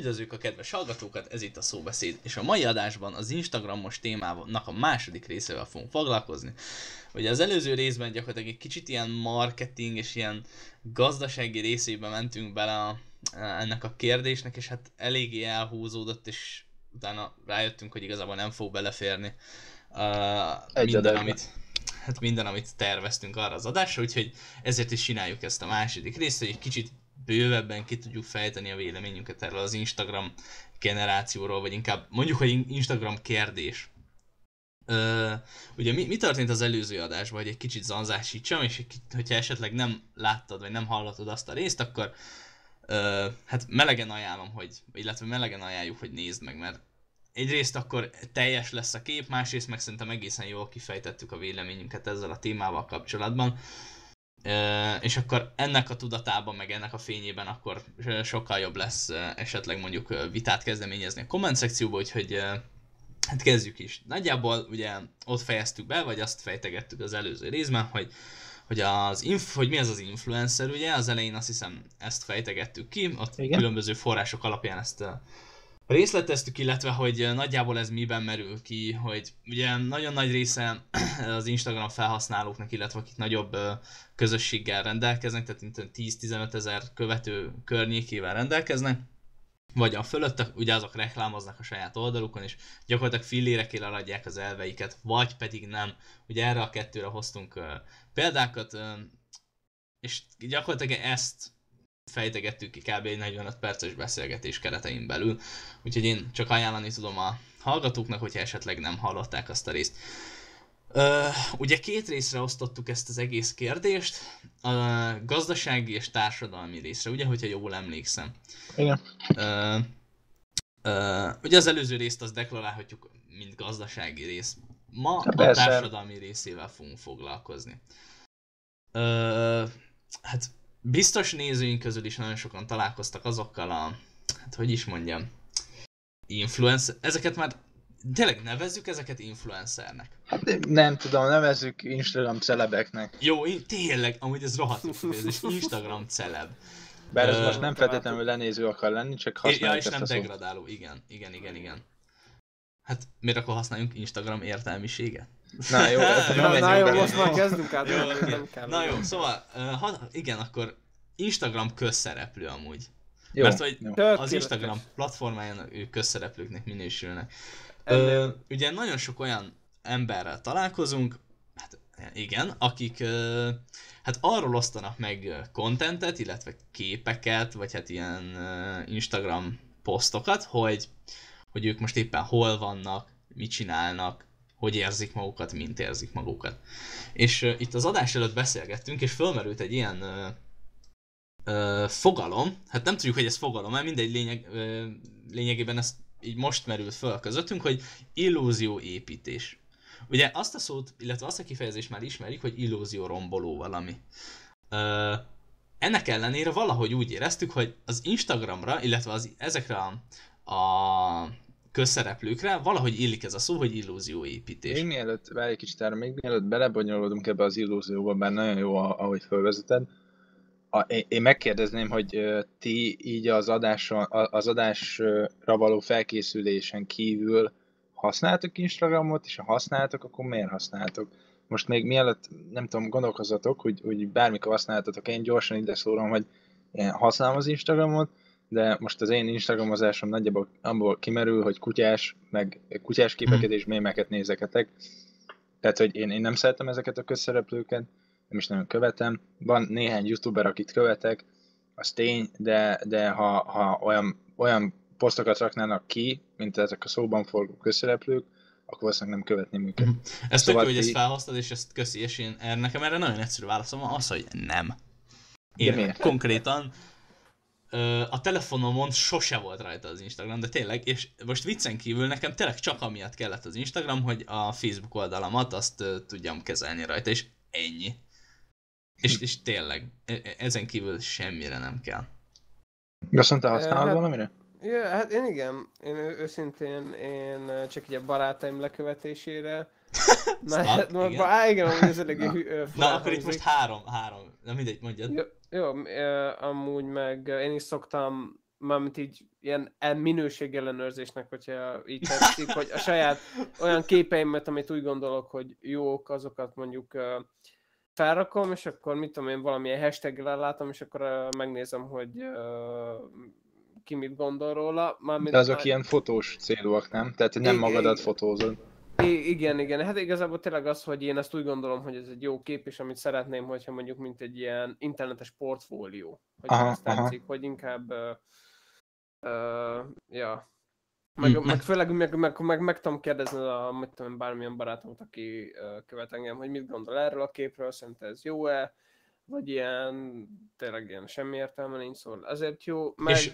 Üdvözlők a kedves hallgatókat, ez itt a szóbeszéd, és a mai adásban az Instagramos témának a második részével fogunk foglalkozni. Ugye az előző részben gyakorlatilag egy kicsit ilyen marketing és ilyen gazdasági részébe mentünk bele a, ennek a kérdésnek, és hát eléggé elhúzódott, és utána rájöttünk, hogy igazából nem fog beleférni uh, minden, amit, hát minden, amit terveztünk arra az adásra, úgyhogy ezért is csináljuk ezt a második részt, hogy egy kicsit bővebben ki tudjuk fejteni a véleményünket erről az Instagram generációról, vagy inkább mondjuk, hogy Instagram kérdés. Uh, ugye mi, mi történt az előző adásban, hogy egy kicsit zanzásítsam, és hogyha esetleg nem láttad, vagy nem hallottad azt a részt, akkor uh, hát melegen ajánlom, hogy, illetve melegen ajánljuk, hogy nézd meg, mert egyrészt akkor teljes lesz a kép, másrészt meg szerintem egészen jól kifejtettük a véleményünket ezzel a témával kapcsolatban és akkor ennek a tudatában, meg ennek a fényében akkor sokkal jobb lesz esetleg mondjuk vitát kezdeményezni a komment szekcióba, úgyhogy hát kezdjük is. Nagyjából ugye ott fejeztük be, vagy azt fejtegettük az előző részben, hogy hogy, az inf- hogy mi az az influencer, ugye, az elején azt hiszem ezt fejtegettük ki, ott Igen. különböző források alapján ezt részleteztük, illetve hogy nagyjából ez miben merül ki, hogy ugye nagyon nagy része az Instagram felhasználóknak, illetve akik nagyobb közösséggel rendelkeznek, tehát 10-15 ezer követő környékével rendelkeznek, vagy a fölött, ugye azok reklámoznak a saját oldalukon, és gyakorlatilag fillérekére adják az elveiket, vagy pedig nem. Ugye erre a kettőre hoztunk példákat, és gyakorlatilag ezt fejtegettük ki kb. egy 45 perces beszélgetés keretein belül, úgyhogy én csak ajánlani tudom a hallgatóknak, hogyha esetleg nem hallották azt a részt. Uh, ugye két részre osztottuk ezt az egész kérdést, a gazdasági és társadalmi részre, ugye, hogyha jól emlékszem. Igen. Uh, uh, ugye az előző részt azt deklarálhatjuk, mint gazdasági rész. Ma a társadalmi részével fogunk foglalkozni. Uh, hát biztos nézőink közül is nagyon sokan találkoztak azokkal a, hát hogy is mondjam, influencer, ezeket már tényleg nevezzük ezeket influencernek. Hát nem tudom, nevezzük Instagram celebeknek. Jó, én, tényleg, amúgy ez rohadt ez Instagram celeb. Bár ez most nem feltétlenül lenéző akar lenni, csak használjuk Ja, és nem degradáló, igen, igen, igen, igen. Hát miért akkor használjunk Instagram értelmiséget? Na jó, na, na jó, most már kezdünk át. Jó, okay. Na jó, szóval, uh, ha, igen, akkor Instagram közszereplő amúgy. Jó, Mert hogy jó. az Instagram platformáján ők közszereplőknek minősülnek. Ö, ugye nagyon sok olyan emberrel találkozunk, hát igen, akik ö, hát arról osztanak meg kontentet, illetve képeket, vagy hát ilyen ö, Instagram posztokat, hogy, hogy ők most éppen hol vannak, mit csinálnak, hogy érzik magukat, mint érzik magukat. És uh, itt az adás előtt beszélgettünk, és fölmerült egy ilyen uh, uh, fogalom, hát nem tudjuk, hogy ez fogalom, mert mindegy lényeg, uh, lényegében ezt így most merült föl közöttünk, hogy illúzió építés. Ugye azt a szót, illetve azt a kifejezést már ismerik, hogy illúzió romboló valami. Uh, ennek ellenére valahogy úgy éreztük, hogy az Instagramra, illetve az, ezekre a, a közszereplőkre valahogy illik ez a szó, hogy illúzióépítés. Még mielőtt, várj egy kicsit erre, még mielőtt belebonyolódunk ebbe az illúzióba, mert nagyon jó, ahogy felvezeted, a, én megkérdezném, hogy ti így az, adásra, az adásra való felkészülésen kívül használtok Instagramot, és ha használtok, akkor miért használtok? Most még mielőtt, nem tudom, gondolkozzatok, hogy, hogy bármikor használtatok, én gyorsan ide szólom, hogy én használom az Instagramot, de most az én Instagramozásom nagyjából abból kimerül, hogy kutyás, meg kutyás képeket hmm. és mémeket nézeketek. Tehát, hogy én, én nem szeretem ezeket a közszereplőket, nem is nagyon követem. Van néhány youtuber, akit követek, az tény, de, de ha, ha olyan, olyan posztokat raknának ki, mint ezek a szóban forgó közszereplők, akkor valószínűleg nem követném őket. Mm. Ezt szóval tök hogy ezt felhoztad, és ezt köszi, és én nekem erre nagyon egyszerű válaszom van, az, hogy nem. Én de miért? konkrétan a telefonomon sose volt rajta az Instagram, de tényleg, és most viccen kívül nekem tényleg csak amiatt kellett az Instagram, hogy a Facebook oldalamat azt tudjam kezelni rajta, és ennyi. És, és tényleg, e, e, ezen kívül semmire nem kell. Viszont te használod hát, valamire? Ja, hát én igen. Én őszintén én csak így a barátaim lekövetésére. Na, hát, igen. Á, igen, ez elég Na, akkor itt most három, három. Na mindegy, mondjad. Jó, amúgy meg én is szoktam mármint így ilyen el- minőségellenőrzésnek, hogyha így tetszik, hogy a saját olyan képeimet, amit úgy gondolok, hogy jók, azokat mondjuk ö, felrakom, és akkor mit tudom én, valamilyen hashtaggel látom, és akkor megnézem, hogy ki mit gondol róla. Mármint, De azok ilyen fotós célúak, nem? Tehát nem Igen, magadat igen. fotózod. I- igen, igen. Hát igazából tényleg az, hogy én ezt úgy gondolom, hogy ez egy jó kép, és amit szeretném, hogyha mondjuk mint egy ilyen internetes portfólió. Hogy Aha, ezt aha. tetszik, hogy inkább uh, uh, ja. Meg, Hm, meg, főleg meg, meg, meg, meg tudom kérdezni a, mit tudom, bármilyen barátomat, aki uh, követ engem, hogy mit gondol erről a képről, szerintem ez jó-e, vagy ilyen, tényleg ilyen semmi értelme nincs, szóval ezért jó, meg... És-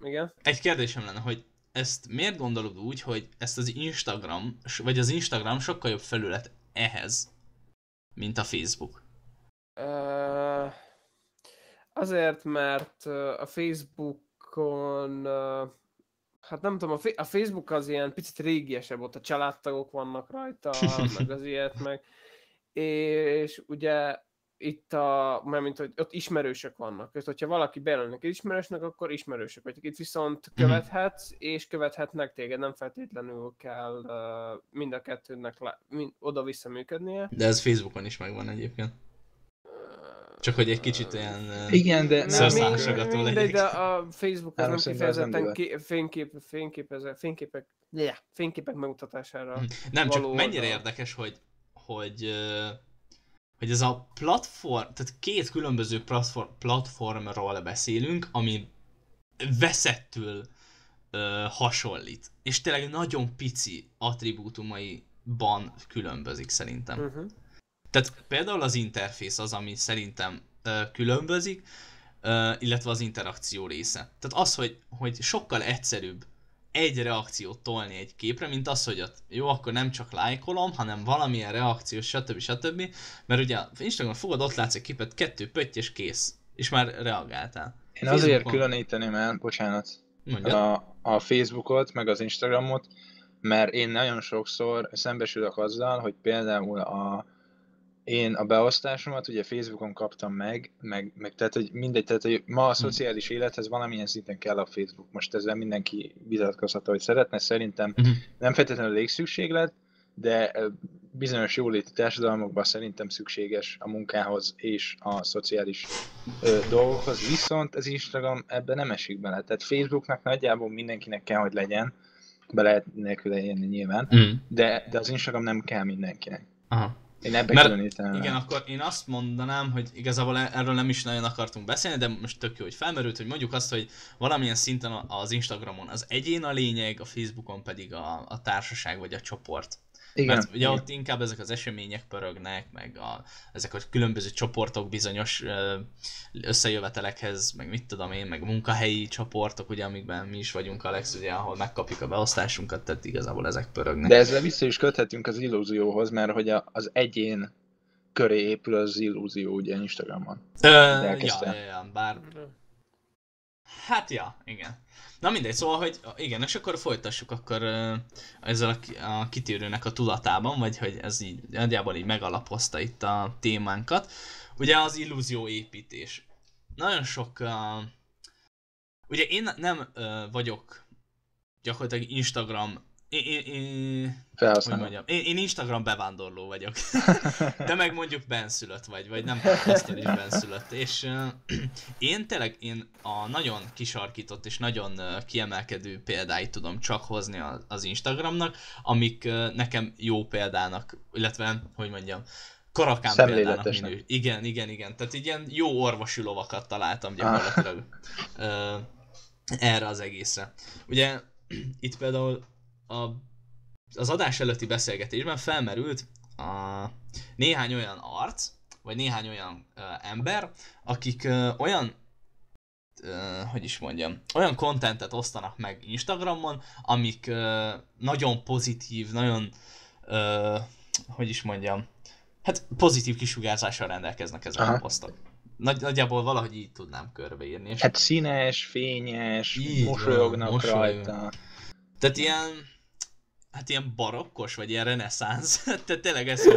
Igen? Egy kérdésem lenne, hogy ezt miért gondolod úgy, hogy ezt az Instagram, vagy az Instagram sokkal jobb felület ehhez, mint a Facebook? Ö, azért, mert a Facebookon, ö, hát nem tudom, a, a Facebook az ilyen picit régiesebb, ott a családtagok vannak rajta, meg az ilyet, meg, és ugye itt a, mert mint hogy ott ismerősök vannak, és hogyha valaki bejelölnek ismerősnek, akkor ismerősök vagyok. Itt viszont követhetsz, és követhetnek téged, nem feltétlenül kell uh, mind a kettőnek lá- mind, oda-vissza működnie. De ez Facebookon is megvan egyébként. Csak hogy egy kicsit olyan... ö, Igen, de mindegy, legyek. de a Facebook az Nem, kifejezetten ké- fénykép, fényképeze, fényképek, yeah, fényképek megmutatására. Nem, csak mennyire oldal. érdekes, hogy, hogy, hogy ez a platform, tehát két különböző platform, platformról beszélünk, ami veszettül ö, hasonlít. És tényleg nagyon pici attribútumaiban különbözik szerintem. Uh-huh. Tehát például az interfész az, ami szerintem ö, különbözik, ö, illetve az interakció része. Tehát az, hogy, hogy sokkal egyszerűbb egy reakciót tolni egy képre, mint az, hogy ott jó, akkor nem csak lájkolom, hanem valamilyen reakció, stb. stb. Mert ugye Instagramon fogod, ott látsz egy képet, kettő pötty és kész. És már reagáltál. Én azért Facebookon- különíteném el, bocsánat, Mondja. a, a Facebookot, meg az Instagramot, mert én nagyon sokszor szembesülök azzal, hogy például a, én a beosztásomat ugye Facebookon kaptam meg, meg, meg tehát, hogy mindegy, tehát, hogy ma a szociális élethez valamilyen szinten kell a Facebook. Most ezzel mindenki vitatkozhat, hogy szeretne, szerintem Mhm. nem feltétlenül légszükséglet, de bizonyos jóléti társadalmakban szerintem szükséges a munkához és a szociális ö, dolgokhoz, viszont az Instagram ebbe nem esik bele. Tehát Facebooknak nagyjából mindenkinek kell, hogy legyen, be lehet nélküle élni nyilván, Mm. de, de az Instagram nem kell mindenkinek. Aha. Én ebbe Mert- különíteném el. Igen, akkor én azt mondanám, hogy igazából e- erről nem is nagyon akartunk beszélni, de most tök jó, hogy felmerült, hogy mondjuk azt, hogy valamilyen szinten az Instagramon az egyén a lényeg, a Facebookon pedig a, a társaság vagy a csoport. Igen, Mert ugye igen. ott inkább ezek az események pörögnek, meg a, ezek a különböző csoportok bizonyos összejövetelekhez, meg mit tudom én, meg munkahelyi csoportok, ugye, amikben mi is vagyunk, Alex, ugye, ahol megkapjuk a beosztásunkat, tehát igazából ezek pörögnek. De ezzel vissza is köthetünk az illúzióhoz, mert hogy a, az egyén köré épül az illúzió ugye Instagramon. Ö, ja, ja, ja, bár Hát ja, igen. Na mindegy, szóval, hogy igen, és akkor folytassuk akkor ezzel a, a kitérőnek a tudatában, vagy hogy ez így nagyjából így megalapozta itt a témánkat. Ugye az illúzió építés. Nagyon sok... Uh, ugye én nem uh, vagyok gyakorlatilag Instagram... Én, én, én, hogy mondjam, én, én Instagram bevándorló vagyok. Te meg mondjuk benszülött vagy, vagy nem tapasztal is benszülött. És uh, én tényleg én a nagyon kisarkított és nagyon uh, kiemelkedő példáit tudom csak hozni a, az Instagramnak, amik uh, nekem jó példának, illetve, hogy mondjam, karakán példának minő. Igen, igen, igen. Tehát ilyen jó orvosi lovakat találtam gyakorlatilag uh, erre az egészre. Ugye itt például a, az adás előtti beszélgetésben felmerült a néhány olyan arc, vagy néhány olyan ö, ember, akik ö, olyan ö, hogy is mondjam, olyan kontentet osztanak meg Instagramon, amik ö, nagyon pozitív, nagyon ö, hogy is mondjam, hát pozitív kisugárzással rendelkeznek ezek Aha. a posztok. Nagy, nagyjából valahogy így tudnám körbeírni. És Hát színes, fényes, Így mosolyognak mosolyog. rajta. Tehát ilyen, hát ilyen barokkos, vagy ilyen reneszánsz. Tehát tényleg ez,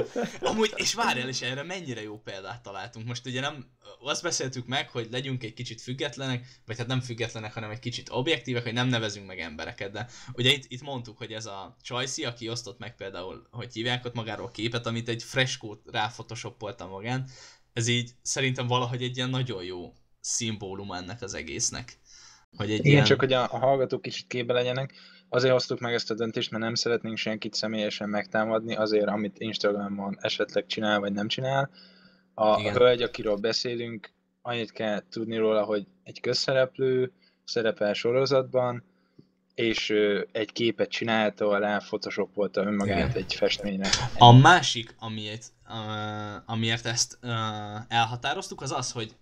amúgy, és várjál, és erre mennyire jó példát találtunk. Most ugye nem, azt beszéltük meg, hogy legyünk egy kicsit függetlenek, vagy hát nem függetlenek, hanem egy kicsit objektívek, hogy nem nevezünk meg embereket, de ugye itt, itt mondtuk, hogy ez a Csajci, aki osztott meg például, hogy hívják ott magáról képet, amit egy freskót ráfotoshopolta magán, ez így szerintem valahogy egy ilyen nagyon jó szimbólum ennek az egésznek. Hogy egy Igen, ilyen... csak hogy a, a hallgatók kicsit képbe legyenek, azért hoztuk meg ezt a döntést, mert nem szeretnénk senkit személyesen megtámadni, azért, amit Instagramon esetleg csinál, vagy nem csinál. A Igen. hölgy, akiről beszélünk, annyit kell tudni róla, hogy egy közszereplő, szerepel sorozatban, és egy képet csinált, ahol rá photoshopolta önmagát Igen. egy festményre. A másik, amiért, uh, amiért ezt uh, elhatároztuk, az az, hogy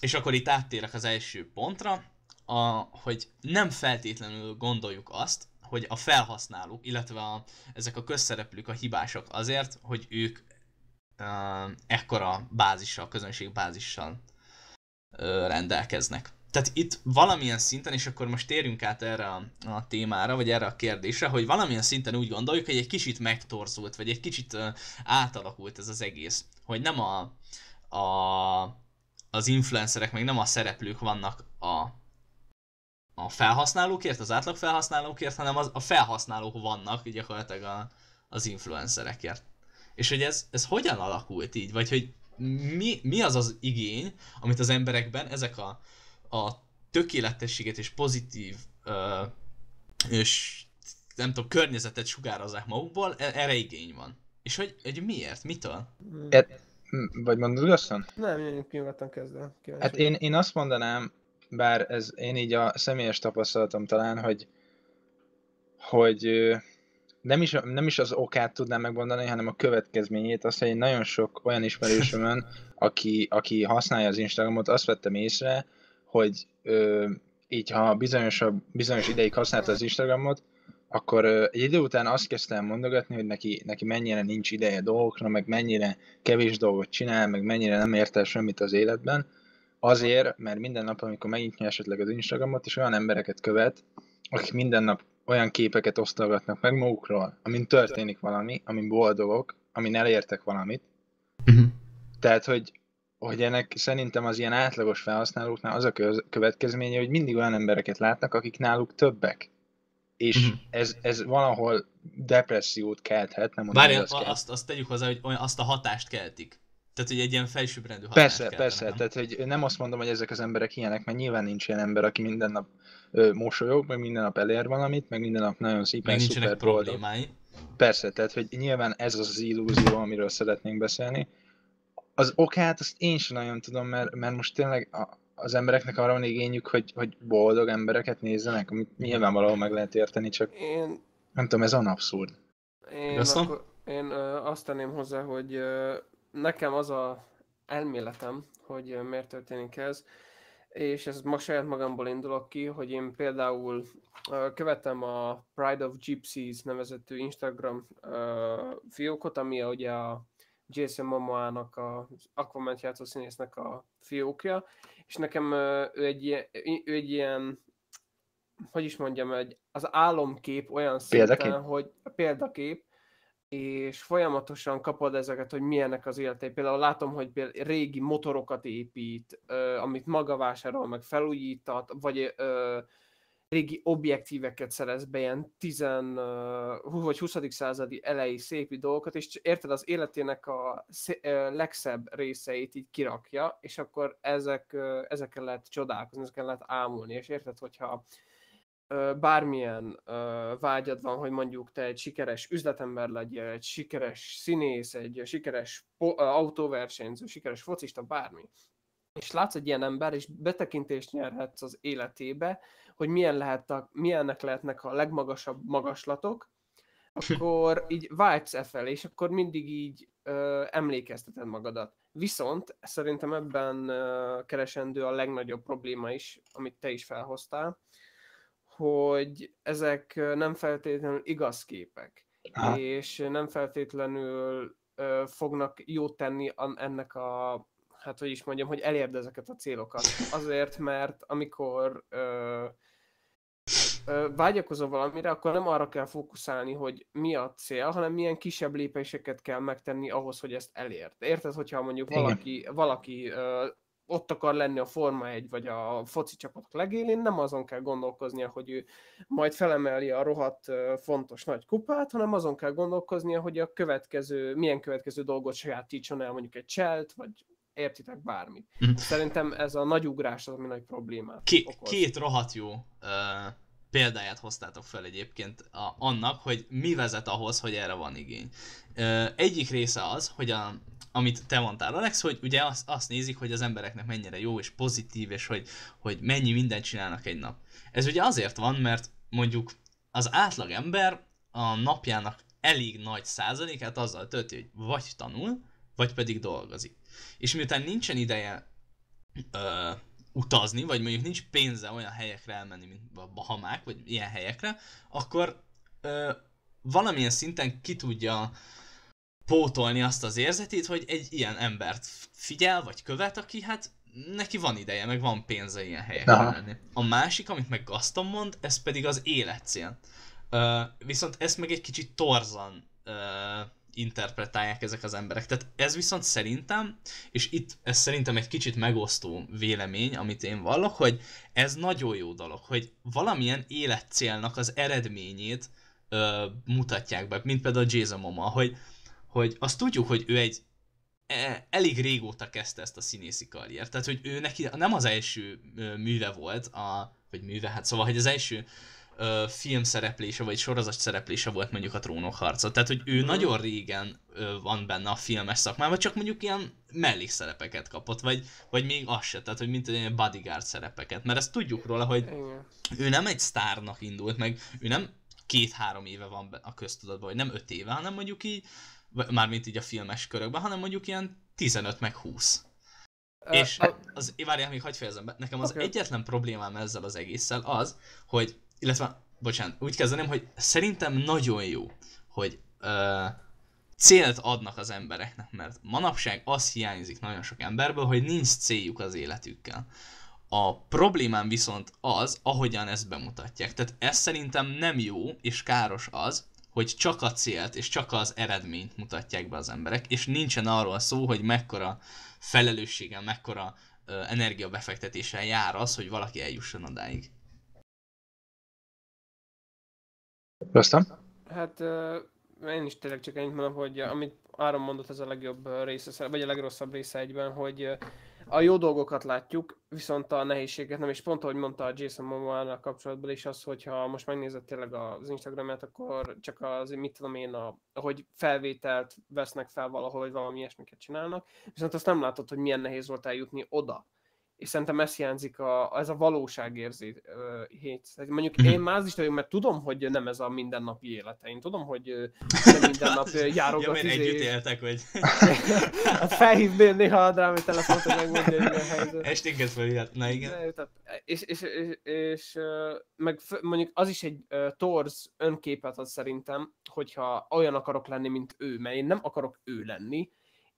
és akkor itt áttérek az első pontra, a, hogy nem feltétlenül gondoljuk azt, hogy a felhasználók, illetve a, ezek a közszereplők a hibások azért, hogy ők uh, ekkora bázissal, közönség bázissal rendelkeznek. Tehát itt valamilyen szinten, és akkor most térjünk át erre a, a témára, vagy erre a kérdésre, hogy valamilyen szinten úgy gondoljuk, hogy egy kicsit megtorzult, vagy egy kicsit uh, átalakult ez az egész. Hogy nem a, a az influencerek, meg nem a szereplők vannak a, a felhasználókért, az átlag felhasználókért, hanem az, a felhasználók vannak gyakorlatilag a, az influencerekért. És hogy ez, ez hogyan alakult így, vagy hogy mi, mi az az igény, amit az emberekben ezek a, a tökéletességet és pozitív ö, és nem tudom, környezetet sugározzák magukból, e, erre igény van. És hogy, hogy miért? Mitől? Et, vagy mondod lassan? Nem, én nyugodtan kezdem. Hát én, én azt mondanám, bár ez én így a személyes tapasztalatom talán, hogy, hogy nem is, nem is az okát tudnám megmondani, hanem a következményét, azt, hogy én nagyon sok olyan ismerősömön, aki, aki használja az Instagramot, azt vettem észre, hogy ö, így ha bizonyos, bizonyos ideig használta az Instagramot, akkor egy idő után azt kezdtem mondogatni, hogy neki, neki mennyire nincs ideje dolgokra, meg mennyire kevés dolgot csinál, meg mennyire nem ért el semmit az életben, azért, mert minden nap, amikor megnyitja esetleg az Instagramot, és olyan embereket követ, akik minden nap olyan képeket osztogatnak meg magukról, amin történik valami, amin boldogok, amin elértek valamit. Uh-huh. Tehát, hogy, hogy ennek szerintem az ilyen átlagos felhasználóknál az a következménye, hogy mindig olyan embereket látnak, akik náluk többek és uh-huh. ez, ez valahol depressziót kelthet, nem mondom, Várj, azt, azt, azt tegyük hozzá, hogy olyan, azt a hatást keltik. Tehát, hogy egy ilyen felsőbbrendű hatást Persze, keltene, persze, nem? tehát hogy nem azt mondom, hogy ezek az emberek ilyenek, mert nyilván nincs ilyen ember, aki minden nap ö, mosolyog, meg minden nap elér valamit, meg minden nap nagyon szépen meg szuper problémái. Persze, tehát hogy nyilván ez az az illúzió, amiről szeretnénk beszélni. Az okát azt én sem nagyon tudom, mert, mert most tényleg a, az embereknek arra van igényük, hogy, hogy boldog embereket nézzenek, amit nyilvánvalóan meg lehet érteni, csak én... nem tudom, ez olyan abszurd. Én, akkor, én ö, azt tenném hozzá, hogy ö, nekem az a elméletem, hogy miért történik ez, és ez ma saját magamból indulok ki, hogy én például követem a Pride of Gypsies nevezetű Instagram fiókot, ami ugye a Jason Momoa-nak, a Aquaman játszó színésznek a fiókja, és nekem ő egy, ilyen, ő egy ilyen, hogy is mondjam, egy, az álomkép olyan szinten, példakép? hogy példakép, és folyamatosan kapod ezeket, hogy milyenek az életei. Például látom, hogy például régi motorokat épít, amit maga vásárol, meg felújítat, vagy régi objektíveket szerez be, ilyen 10 vagy 20. századi elejé szépi dolgokat, és érted, az életének a legszebb részeit így kirakja, és akkor ezek, ezekkel lehet csodálkozni, ezekkel lehet ámulni, és érted, hogyha bármilyen vágyad van, hogy mondjuk te egy sikeres üzletember legyél, egy sikeres színész, egy sikeres autóversenyző, sikeres focista, bármi, és látsz egy ilyen ember, és betekintést nyerhetsz az életébe, hogy milyen lehet a, milyennek lehetnek a legmagasabb magaslatok, akkor így vágysz e felé, és akkor mindig így ö, emlékezteted magadat. Viszont szerintem ebben ö, keresendő a legnagyobb probléma is, amit te is felhoztál, hogy ezek nem feltétlenül igaz képek, Aha. és nem feltétlenül ö, fognak jót tenni ennek a hát hogy is mondjam, hogy elérd ezeket a célokat. Azért, mert amikor ö, vágyakozol valamire, akkor nem arra kell fókuszálni, hogy mi a cél, hanem milyen kisebb lépéseket kell megtenni ahhoz, hogy ezt elért. Érted, hogyha mondjuk valaki, valaki ö, ott akar lenni a Forma 1 vagy a foci csapatok legélén, nem azon kell gondolkoznia, hogy ő majd felemeli a rohadt fontos nagy kupát, hanem azon kell gondolkoznia, hogy a következő, milyen következő dolgot sajátítson el, mondjuk egy cselt, vagy értitek bármit. Mhm. Szerintem ez a nagy ugrás az, ami nagy problémát Ké- okoz. két rohadt jó uh, példáját hoztátok fel egyébként a, annak, hogy mi vezet ahhoz, hogy erre van igény. Uh, egyik része az, hogy a, amit te mondtál, Alex, hogy ugye azt, azt nézik, hogy az embereknek mennyire jó és pozitív, és hogy, hogy mennyi mindent csinálnak egy nap. Ez ugye azért van, mert mondjuk az átlag ember a napjának elég nagy százalékát azzal tölti, hogy vagy tanul, vagy pedig dolgozik. És miután nincsen ideje ö, utazni, vagy mondjuk nincs pénze olyan helyekre elmenni, mint a Bahamák, vagy ilyen helyekre, akkor ö, valamilyen szinten ki tudja pótolni azt az érzetét, hogy egy ilyen embert figyel, vagy követ, aki hát neki van ideje, meg van pénze ilyen helyekre Aha. menni. A másik, amit meg Gaston mond, ez pedig az életcél. Ö, viszont ezt meg egy kicsit torzan ö, interpretálják ezek az emberek. Tehát ez viszont szerintem, és itt ez szerintem egy kicsit megosztó vélemény, amit én vallok, hogy ez nagyon jó dolog, hogy valamilyen életcélnak az eredményét ö, mutatják be, mint például Jason Momoa, hogy, hogy azt tudjuk, hogy ő egy e- elég régóta kezdte ezt a színészi karriert. Tehát, hogy ő neki nem az első műve volt, a, vagy műve, hát szóval, hogy az első ö, film szereplése, vagy sorozat szereplése volt mondjuk a Trónok harca. Tehát, hogy ő Mhm. nagyon régen ö, van benne a filmes szakmában, csak mondjuk ilyen mellékszerepeket kapott, vagy, vagy még az se, tehát, hogy mint ilyen bodyguard szerepeket. Mert ezt tudjuk róla, hogy Igen. ő nem egy sztárnak indult, meg ő nem két-három éve van a köztudatban, vagy nem öt éve, hanem mondjuk így, mármint így a filmes körökben, hanem mondjuk ilyen 15 meg 20. Ö, És az, várjál, még hagyd fejezem be. Nekem az Oké. egyetlen problémám ezzel az egésszel az, hogy, illetve, bocsánat, úgy kezdeném, hogy szerintem nagyon jó, hogy ö, célt adnak az embereknek, mert manapság az hiányzik nagyon sok emberből, hogy nincs céljuk az életükkel. A problémám viszont az, ahogyan ezt bemutatják. Tehát ez szerintem nem jó és káros az, hogy csak a célt és csak az eredményt mutatják be az emberek, és nincsen arról szó, hogy mekkora felelősséggel, mekkora energiabefektetéssel jár az, hogy valaki eljusson odáig. Rostam? Hát én is tényleg csak ennyit mondom, hogy amit Áron mondott, ez a legjobb része, vagy a legrosszabb része egyben, hogy a jó dolgokat látjuk, viszont a nehézséget nem, és pont ahogy mondta a Jason Momoa kapcsolatban is az, hogyha most megnézed tényleg az Instagramját, akkor csak az, mit tudom én, a, hogy felvételt vesznek fel valahol, vagy valami ilyesmiket csinálnak, viszont azt nem látod, hogy milyen nehéz volt eljutni oda. És szerintem ez hiányzik, a, ez a valóságérzét. Mondjuk Mhm. én mázlista vagyok, mert tudom, hogy nem ez a mindennapi élete. Én tudom, hogy nem minden nap járok ja, a mert izé- együtt éltek, hogy Hát felhívnél néha a drámai telefont, hogy megmondja, hogy a helyzet. esténket felhívhat. Na igen. De, tehát, és, és, és, és meg mondjuk az is egy torz önképet ad szerintem, hogyha olyan akarok lenni, mint ő, mert én nem akarok ő lenni,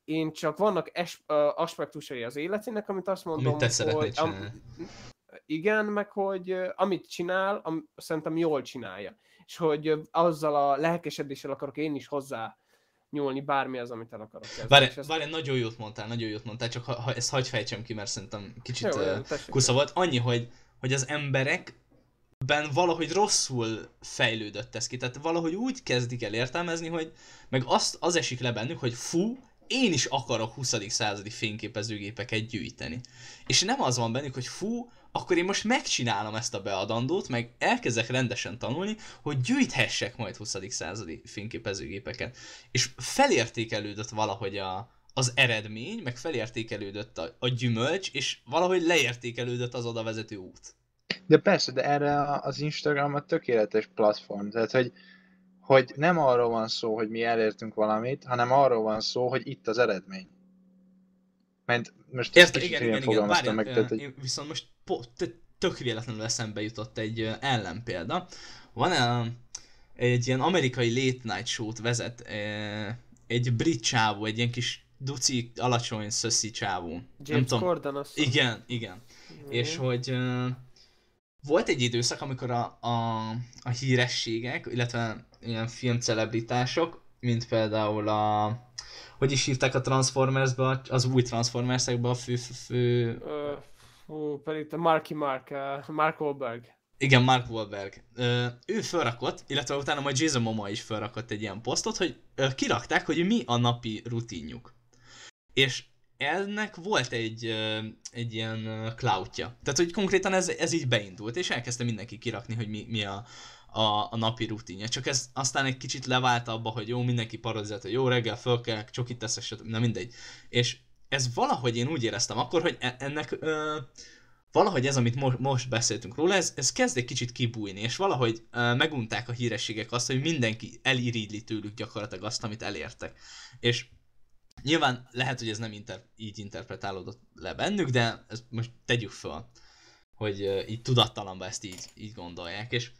én csak vannak es, uh, aspektusai az életének, amit azt mondom, Amit te hogy csinálni. igen, meg hogy amit csinál, am, szerintem jól csinálja. És hogy azzal a lelkesedéssel akarok én is hozzá nyúlni bármi az, amit el akarok kezdeni. Várj, ezt- várj, nagyon jót mondtál, nagyon jót mondtál, csak ha, ha ezt hagyj fejtsem ki, mert szerintem kicsit Jó, tessék. kusza volt. Annyi, hogy, hogy az emberekben valahogy rosszul fejlődött ez ki. Tehát valahogy úgy kezdik el értelmezni, hogy meg azt, az esik le bennük, hogy fú, én is akarok 20. századi fényképezőgépeket gyűjteni. És nem az van bennük, hogy fú, akkor én most megcsinálom ezt a beadandót, meg elkezdek rendesen tanulni, hogy gyűjthessek majd 20. századi fényképezőgépeket. És felértékelődött valahogy a, az eredmény, meg felértékelődött a, a gyümölcs, és valahogy leértékelődött az oda vezető út. De persze, de erre az Instagram a tökéletes platform. Tehát, hogy, hogy nem arról van szó, hogy mi elértünk valamit, hanem arról van szó, hogy itt az eredmény. Mert most ezt kicsit igen, igen, igen, várjál, meg, tehát, hogy én viszont most po, tök véletlenül eszembe jutott egy ellenpélda. Van egy ilyen amerikai late night show-t vezet egy brit csávó, egy ilyen kis duci, alacsony, szösszi csávó. Nem James tudom. Corden azt Igen, igen. És hogy volt egy időszak, amikor a, a, a hírességek, illetve ilyen filmcelebritások, mint például a, hogy is hívták a Transformers-ba, az új Transformers-ekbe a fő, fő, fő... Ö, Hú, pedig a Marky Mark, uh, Mark Wahlberg. Igen, Mark Wahlberg. Ö, ő felrakott, illetve utána majd Jason Momoa is felrakott egy ilyen posztot, hogy ö, kirakták, hogy mi a napi rutinjuk. És ennek volt egy, egy ilyen cloudja. Tehát, hogy konkrétan ez, ez így beindult, és elkezdte mindenki kirakni, hogy mi, mi a, a, a napi rutinja. Csak ez aztán egy kicsit levált abba, hogy jó, mindenki parodizált, hogy jó reggel föl kell, csokit teszek, stb. Na mindegy. És ez valahogy én úgy éreztem akkor, hogy e- ennek ö, valahogy ez, amit mo- most beszéltünk róla, ez, ez kezd egy kicsit kibújni, és valahogy ö, megunták a hírességek azt, hogy mindenki elirigyli tőlük gyakorlatilag azt, amit elértek. És nyilván lehet, hogy ez nem inter- így interpretálódott le bennük, de ezt most tegyük föl, hogy így tudattalanban ezt így, így gondolják, és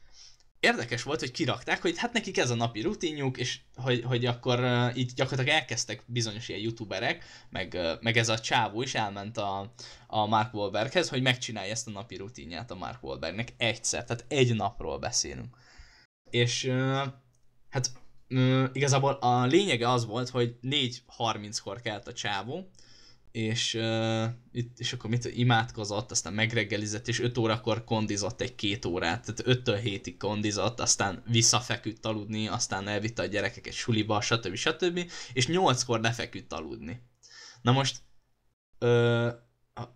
érdekes volt, hogy kirakták, hogy hát nekik ez a napi rutinjuk, és hogy, hogy akkor uh, így gyakorlatilag elkezdtek bizonyos ilyen youtuberek, meg, meg ez a csávó is elment a, a Mark Wahlberghez, hogy megcsinálja ezt a napi rutinját a Mark Wahlbergnek egyszer, tehát egy napról beszélünk. És hát igazából a lényege az volt, hogy 4.30-kor kelt a csávó, és, uh, itt, és akkor mit imádkozott, aztán megreggelizett, és 5 órakor kondizott egy két órát, tehát 5-től 7-ig kondizott, aztán visszafeküdt aludni, aztán elvitte a gyerekeket suliba, stb. stb. és 8-kor lefeküdt aludni. Na most, uh,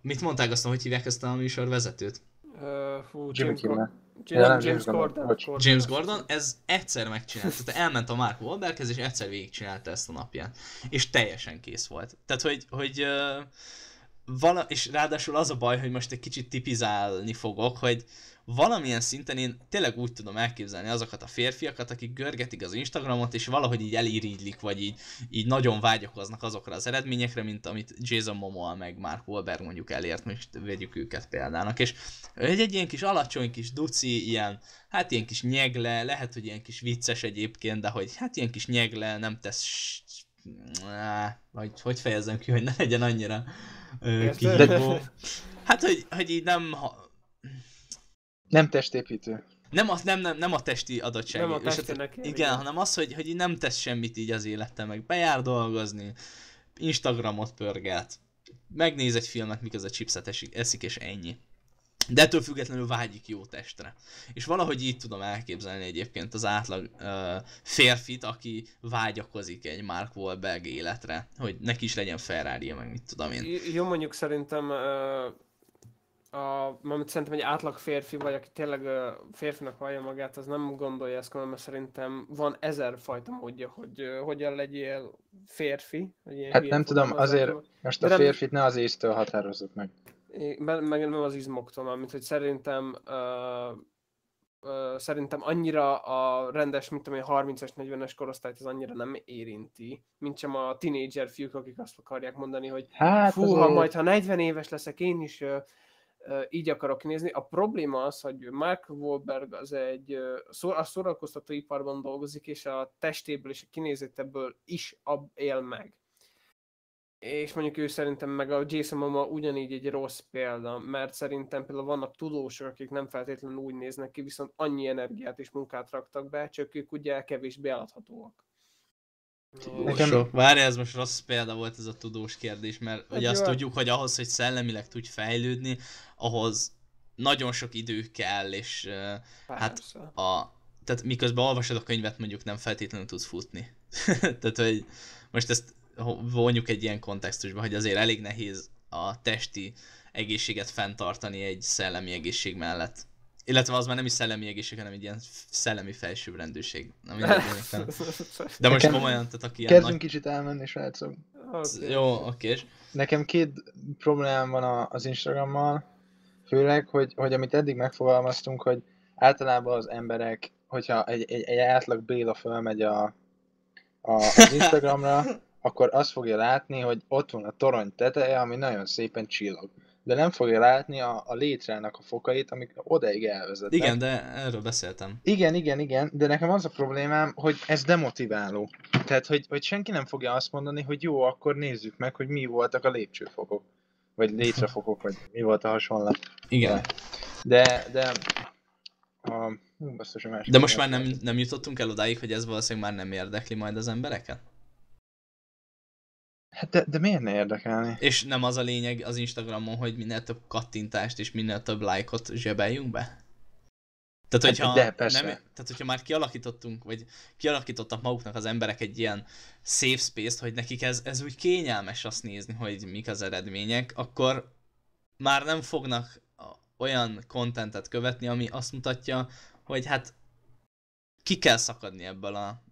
mit mondták azt, hogy hívják ezt a műsorvezetőt? Uh, hú, Jimmy Kimmel. James, James Gordon, Gordon. James Gordon, ez egyszer megcsinálta, tehát elment a Mark Wahlberghez, és egyszer végigcsinálta ezt a napját. És teljesen kész volt. Tehát, hogy, hogy uh, vala, és ráadásul az a baj, hogy most egy kicsit tipizálni fogok, hogy valamilyen szinten én tényleg úgy tudom elképzelni azokat a férfiakat, akik görgetik az Instagramot, és valahogy így elirigylik, vagy így, így nagyon vágyakoznak azokra az eredményekre, mint amit Jason Momoa meg Mark Wahlberg mondjuk elért, most vegyük őket példának. És egy, egy ilyen kis alacsony kis duci, ilyen, hát ilyen kis nyegle, lehet, hogy ilyen kis vicces egyébként, de hogy hát ilyen kis nyegle, nem tesz vagy hogy fejezzem ki, hogy ne legyen annyira? Kihívó. Hát, hogy, hogy így nem, ha, Nem testépítő. nem, az, nem, nem, nem a testi adottság. Nem a hát- testének Igen, igen. hanem az, hogy, hogy így nem tesz semmit így az élettel, meg bejár dolgozni, Instagramot pörget, megnéz egy filmet, miközben chipset esik, eszik, és ennyi. De ettől függetlenül vágyik jó testre. És valahogy így tudom elképzelni egyébként az átlag uh, férfit, aki vágyakozik egy Mark Wahlberg életre, hogy neki is legyen ferrari meg mit tudom én. J- Jó, mondjuk szerintem ö, a, mert szerintem egy átlag férfi, vagy aki tényleg ö, férfinak vallja magát, az nem gondolja ezt mert szerintem van ezer fajta módja, hogy ö, hogyan legyél férfi. Hogy Hát nem tudom, azért most a nem- férfit ne az észtől határozzuk meg. Meg, nem az izmoktól, mint hogy szerintem ö, ö, szerintem annyira a rendes, mint én, 30-as, 40-es korosztályt az annyira nem érinti, mint sem a tinédzser fiúk, akik azt akarják mondani, hogy Hát Fú, ha majd, ha 40 éves leszek, én is ö, így akarok nézni. A probléma az, hogy Mark Wahlberg az egy a szórakoztatóiparban dolgozik, és a testéből és a kinézetéből is ab, él meg. És mondjuk ő szerintem meg a Jason Momoa ugyanígy egy rossz példa, mert szerintem például vannak tudósok, akik nem feltétlenül úgy néznek ki, viszont annyi energiát és munkát raktak be, csak ők ugye kevésbé eladhatóak. Nekem- Nekem... Várj, ez most rossz példa volt ez a tudós kérdés, mert Egy ugye azt olyan- tudjuk, hogy ahhoz, hogy szellemileg tudj fejlődni, ahhoz nagyon sok idő kell, és uh, hát a, tehát miközben olvasod a könyvet, mondjuk nem feltétlenül tudsz futni. tehát, hogy most ezt vonjuk egy ilyen kontextusba, hogy azért elég nehéz a testi egészséget fenntartani egy szellemi egészség mellett. Illetve az már nem is szellemi egészség, hanem egy ilyen szellemi felsőbbrendűség. De most komolyan, tehát aki ilyen Kezdünk nagy... kicsit elmenni, srácok. Okay. Jó, oké. Nekem két problémám van az Instagrammal, főleg, hogy, hogy amit eddig megfogalmaztunk, hogy általában az emberek, hogyha egy, egy, egy átlag Béla fölmegy a, a, az Instagramra, akkor azt fogja látni, hogy ott van a torony teteje, ami nagyon szépen csillag. De nem fogja látni a, a létrának a fokait, amik odaig elvezetnek. Igen, de erről beszéltem. Igen, igen, igen, de nekem az a problémám, hogy ez demotiváló. Tehát, hogy, hogy senki nem fogja azt mondani, hogy jó, akkor nézzük meg, hogy mi voltak a lépcsőfokok. Vagy létrefokok, vagy mi volt a hasonlat. Igen. De, de a hú, basszus, a másik De most már nem, nem jutottunk el odáig, hogy ez valószínűleg már nem érdekli majd az embereket? Hát de, de miért ne érdekelni? És nem az a lényeg az Instagramon, hogy minél több kattintást és minél több lájkot zsebeljünk be? Tehát, Hát, hogyha, de, persze. nem, tehát, hogyha már kialakítottunk, vagy kialakítottak maguknak az emberek egy ilyen safe space-t, hogy nekik ez, ez úgy kényelmes azt nézni, hogy mik az eredmények, akkor már nem fognak olyan kontentet követni, ami azt mutatja, hogy hát ki kell szakadni ebből a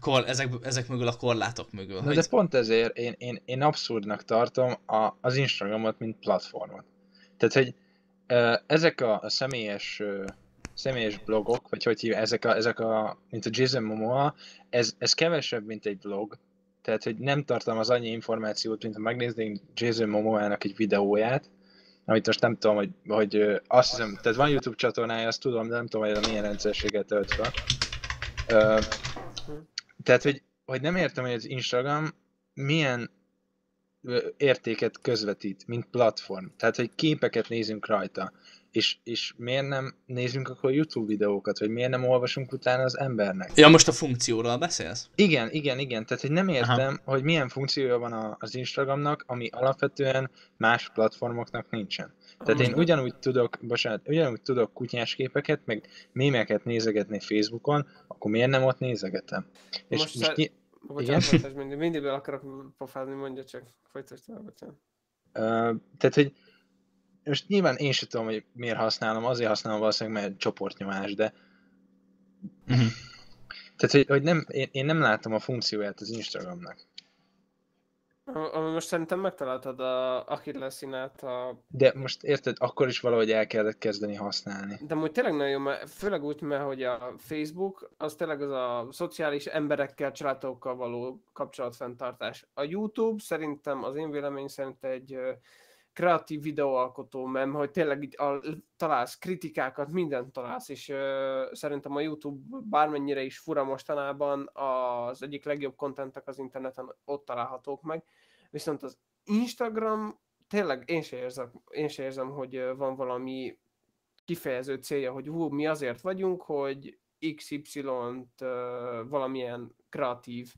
kor, ezek, ezek mögül a korlátok mögül. Na hogy... de pont ezért én, én, én abszurdnak tartom a, az Instagramot, mint platformot. Tehát, hogy ezek a, a személyes személyes blogok, vagy hogy hívja, ezek a, ezek a mint a Jason Momoa, ez, ez kevesebb, mint egy blog. Tehát, hogy nem tartalmaz annyi információt, mint ha megnéznénk Jason Momoa-nak egy videóját, amit most nem tudom, hogy, hogy azt hiszem, tehát van YouTube csatornája, azt tudom, de nem tudom, hogy milyen rendszerséget tölt fel. Tehát, hogy, hogy nem értem, hogy az Instagram milyen értéket közvetít, mint platform. Tehát, hogy képeket nézünk rajta. És, és miért nem nézünk akkor YouTube videókat, vagy miért nem olvasunk utána az embernek? Ja, most a funkcióról beszélsz? Igen, igen, igen. Tehát, hogy nem értem, Aha. hogy milyen funkciója van a, az Instagramnak, ami alapvetően más platformoknak nincsen. Tehát én ugyanúgy tudok, bocsánat, ugyanúgy tudok kutyás képeket, meg mémeket nézegetni Facebookon, akkor miért nem ott nézegetem? És Most most, szer- ny- Bocsánat, bocsánat, mindig, mindig be akarok pofázni, mondja csak. Folytasd tovább, bocsánat. Ö, tehát, hogy most nyilván én sem tudom, hogy miért használom, azért használom valószínűleg, mert csoportnyomás, de Uh-huh. tehát, hogy, hogy nem, én, én nem látom a funkcióját az Instagramnak. Ami most szerintem megtaláltad a Achilles színát, a... De most érted, akkor is valahogy el kellett kezdeni használni. de amúgy tényleg nagyon jó, mert főleg úgy, mert hogy a Facebook, az tényleg az a szociális emberekkel, családokkal való kapcsolatfenntartás. A YouTube szerintem, az én vélemény szerint egy kreatív videóalkotó mem, hogy tényleg így a, találsz kritikákat, mindent találsz, és ö, szerintem a YouTube bármennyire is fura mostanában, az egyik legjobb kontentek az interneten ott találhatók meg. Viszont az Instagram tényleg én se érzem, én se érzem hogy van valami kifejező célja, hogy hú, mi azért vagyunk, hogy XY-t ö, valamilyen kreatív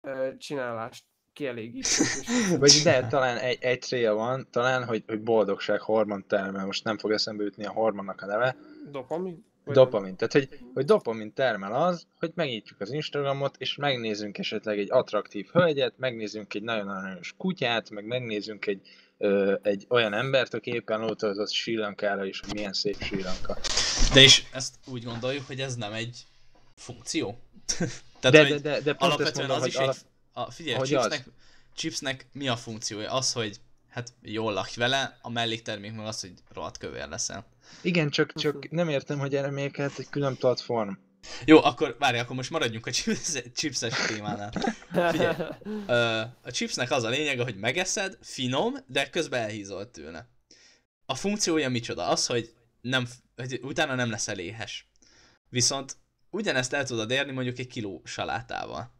ö, csinálást kielégítsünk. és- Vagy de talán egy, egy célja van, talán, hogy, hogy boldogság hormon termel, most nem fog eszembe jutni a hormonnak a neve, Dopamin? Vagy dopamin. Tehát, hogy, hogy dopamin termel az, hogy megnyitjuk az Instagramot, és megnézzünk esetleg egy attraktív hölgyet, megnézzünk egy nagyon aranyos kutyát, meg megnézzünk egy, ö, egy olyan embert, aki éppen ott az Sri Lankára is, hogy milyen szép Sri Lanka. De és ezt úgy gondoljuk, hogy ez nem egy funkció? Tehát, De, hogy de, de, de pont ezt alapvetően mondom, az is hogy egy... A, figyelj, a chipsnek, chipsnek mi a funkciója? Az, hogy hát jól lakj vele, a melléktermék meg az, hogy rohadt kövér leszel. Igen, csak, csak nem értem, hogy erre miért kellett egy külön platform. Jó, akkor várj, akkor most maradjunk a chips, chipses témánál. Figyelj, ö, a chipsnek az a lényege, hogy megeszed, finom, de közben elhízol tőle. A funkciója micsoda? Az, hogy, nem, hogy utána nem leszel éhes. Viszont ugyanezt el tudod érni mondjuk egy kiló salátával.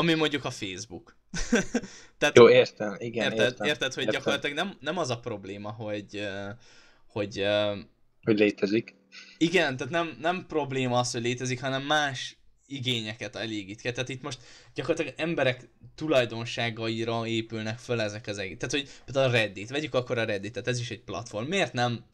Ami mondjuk a Facebook. Tehát, Jó, értem, igen, érted, értem. érted, hogy értem. gyakorlatilag nem, nem az a probléma, hogy, hogy Hogy létezik. igen, tehát nem, nem probléma az, hogy létezik, hanem más igényeket elégít ki. Tehát itt most gyakorlatilag emberek tulajdonságaira épülnek föl ezek az egész. Tehát, hogy például a Reddit, vegyük akkor a Redditet, ez is egy platform. Miért nem